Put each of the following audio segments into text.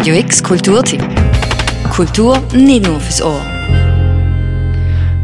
Radio X Kulturtipp. Kultur nicht nur fürs Ohr.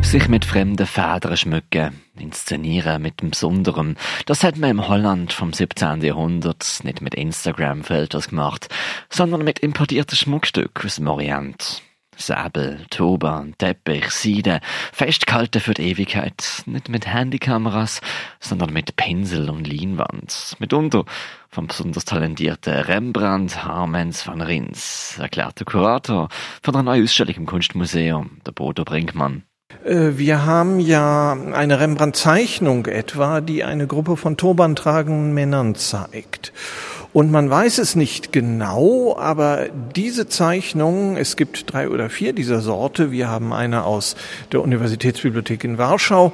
Sich mit fremden Federn schmücken, inszenieren mit dem Besonderen, das hat man im Holland vom 17. Jahrhundert nicht mit Instagram-Filters gemacht, sondern mit importierten Schmuckstücken aus dem Orient. Säbel, Turban, Teppich, Seide, festgehalten für die Ewigkeit. Nicht mit Handykameras, sondern mit Pinsel und Leinwand. Mitunter vom besonders talentierten Rembrandt Harmens van Rins, erklärt der Kurator von einer neuen Ausstellung im Kunstmuseum, der Bodo Brinkmann. Äh, wir haben ja eine Rembrandt-Zeichnung etwa, die eine Gruppe von turbantragenden Männern zeigt. Und man weiß es nicht genau, aber diese Zeichnung, es gibt drei oder vier dieser Sorte, wir haben eine aus der Universitätsbibliothek in Warschau,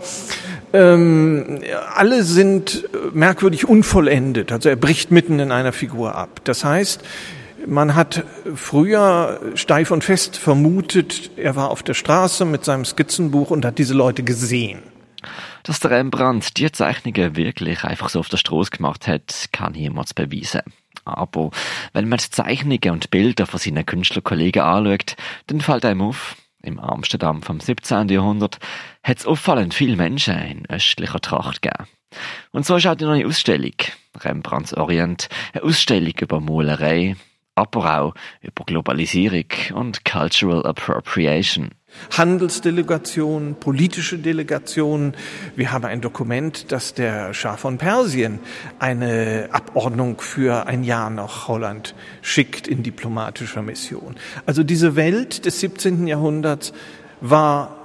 ähm, alle sind merkwürdig unvollendet, also er bricht mitten in einer Figur ab. Das heißt, man hat früher steif und fest vermutet, er war auf der Straße mit seinem Skizzenbuch und hat diese Leute gesehen. Dass der Rembrandt die Zeichnungen wirklich einfach so auf der Straße gemacht hat, kann niemand beweisen. Aber wenn man die Zeichnungen und Bilder von seinen Künstlerkollegen anschaut, dann fällt einem auf, im Amsterdam vom 17. Jahrhundert hat es auffallend viele Menschen in östlicher Tracht gegeben. Und so ist auch die neue Ausstellung, Rembrandts Orient, eine Ausstellung über Malerei, aber auch über Globalisierung und Cultural Appropriation. Handelsdelegationen, politische Delegationen. Wir haben ein Dokument, dass der Schah von Persien eine Abordnung für ein Jahr nach Holland schickt in diplomatischer Mission. Also diese Welt des 17. Jahrhunderts war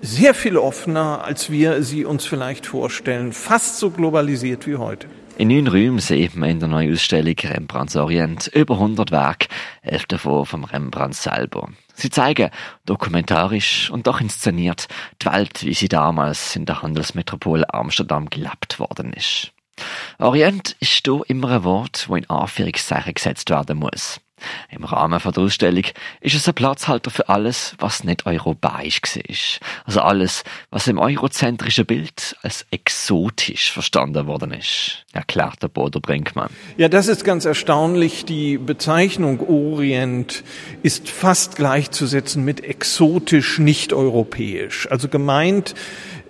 sehr viel offener, als wir sie uns vielleicht vorstellen, fast so globalisiert wie heute. In neun Räumen sieht man in der neuen Ausstellung Rembrandts Orient über 100 Werke, elf davon vom Rembrandt selber. Sie zeigen dokumentarisch und doch inszeniert die Welt, wie sie damals in der Handelsmetropole Amsterdam gelebt worden ist. Orient ist hier immer ein Wort, wo in Anführungszeichen gesetzt werden muss. Im Rahmen von der Ausstellung ist es ein Platzhalter für alles, was nicht europäisch war. Also alles, was im eurozentrischen Bild als exotisch verstanden worden ist, erklärt der Bodo Brinkmann. Ja, das ist ganz erstaunlich. Die Bezeichnung Orient ist fast gleichzusetzen mit exotisch nicht europäisch. Also gemeint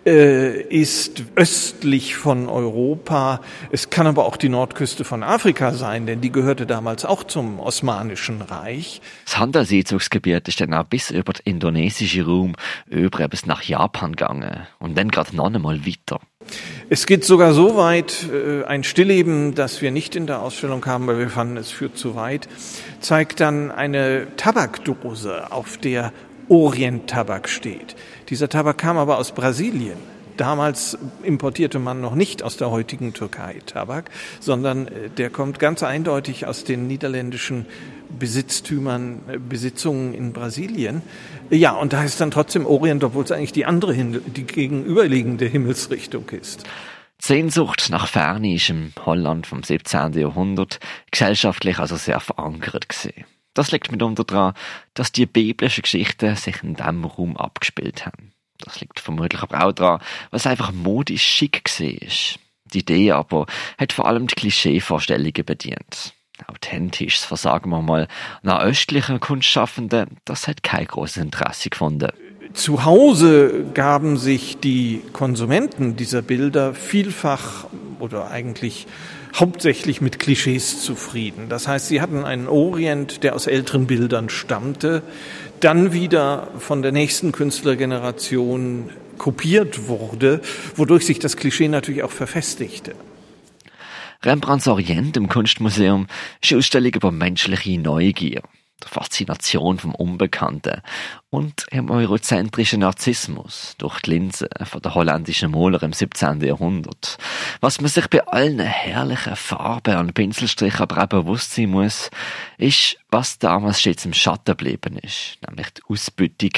ist östlich von Europa. Es kann aber auch die Nordküste von Afrika sein, denn die gehörte damals auch zum Osmanischen Reich. Das Handelseinzugsgebiet ist dann auch bis über den indonesischen Raum über bis nach Japan gegangen und dann gerade noch einmal weiter. Es geht sogar so weit, äh, ein Stillleben, das wir nicht in der Ausstellung haben, weil wir fanden, es führt zu weit, zeigt dann eine Tabakdose, auf der Orient-Tabak steht. Dieser Tabak kam aber aus Brasilien. Damals importierte man noch nicht aus der heutigen Türkei Tabak, sondern äh, der kommt ganz eindeutig aus den niederländischen Besitztümern, äh, Besitzungen in Brasilien. Ja, und da ist dann trotzdem Orient, obwohl es eigentlich die andere, die gegenüberliegende Himmelsrichtung ist. Sehnsucht nach Ferne ist im Holland vom 17. Jahrhundert gesellschaftlich also sehr verankert gewesen. Das liegt mitunter daran, dass die biblischen Geschichten sich in diesem Raum abgespielt haben. Das liegt vermutlich aber auch daran, was einfach modisch schick war. Die Idee aber hat vor allem die Klischeevorstellungen bedient. Authentisches Versagen wir mal nach östlichen Kunstschaffenden, das hat kein großes Interesse gefunden. Zu Hause gaben sich die Konsumenten dieser Bilder vielfach oder eigentlich hauptsächlich mit Klischees zufrieden. Das heißt, sie hatten einen Orient, der aus älteren Bildern stammte, dann wieder von der nächsten Künstlergeneration kopiert wurde, wodurch sich das Klischee natürlich auch verfestigte. Rembrandts Orient im Kunstmuseum ist eine Ausstellung über menschliche Neugier der Faszination vom Unbekannten und im eurozentrischen Narzissmus durch die Linse von der holländischen Maler im 17. Jahrhundert. Was man sich bei allen herrlichen Farben und Pinselstrichen aber auch bewusst sein muss, ist, was damals stets im Schatten geblieben ist, nämlich die Ausbeutung,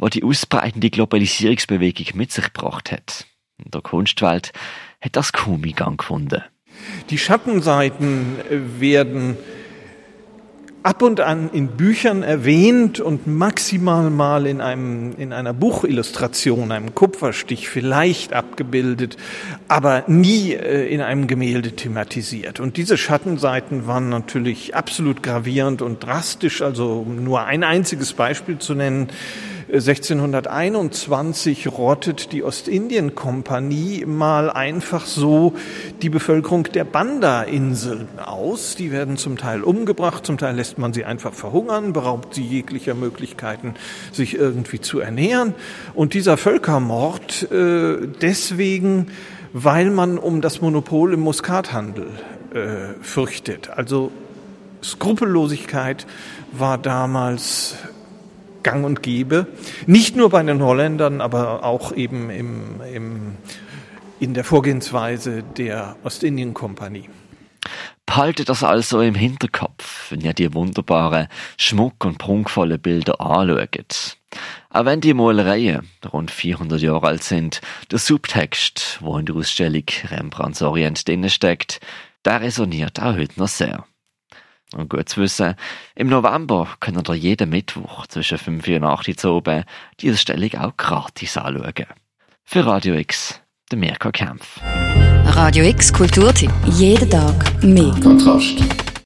die die ausbreitende Globalisierungsbewegung mit sich gebracht hat. In der Kunstwelt hat das kaum Gang gefunden. Die Schattenseiten werden ab und an in Büchern erwähnt und maximal mal in einem, in einer Buchillustration, einem Kupferstich vielleicht abgebildet, aber nie äh, in einem Gemälde thematisiert. Und diese Schattenseiten waren natürlich absolut gravierend und drastisch, also um nur ein einziges Beispiel zu nennen. 1621 rottet die Ostindien-Kompanie mal einfach so die Bevölkerung der Banda-Inseln aus. Die werden zum Teil umgebracht, zum Teil lässt man sie einfach verhungern, beraubt sie jeglicher Möglichkeiten, sich irgendwie zu ernähren. Und dieser Völkermord äh, deswegen, weil man um das Monopol im Muskathandel äh, fürchtet. Also Skrupellosigkeit war damals gang und gäbe. Nicht nur bei den Holländern, aber auch eben im, im, in der Vorgehensweise der Ostindien-Kompanie. Behaltet das also im Hinterkopf, wenn ihr die wunderbaren, schmuck- und prunkvollen Bilder anschaut. Auch wenn die Malereien rund 400 Jahre alt sind, der Subtext, wo in der Ausstellung Rembrandts Orient drin steckt, der resoniert auch heute noch sehr. Und gut zu wissen, im November könnt ihr jeden Mittwoch zwischen 5 und 8 Uhr oben diese Stellung auch gratis anschauen. Für Radio X, der Mirko Kempf. Radio X Kulturtipp. Jeden Tag mehr. Kontrast.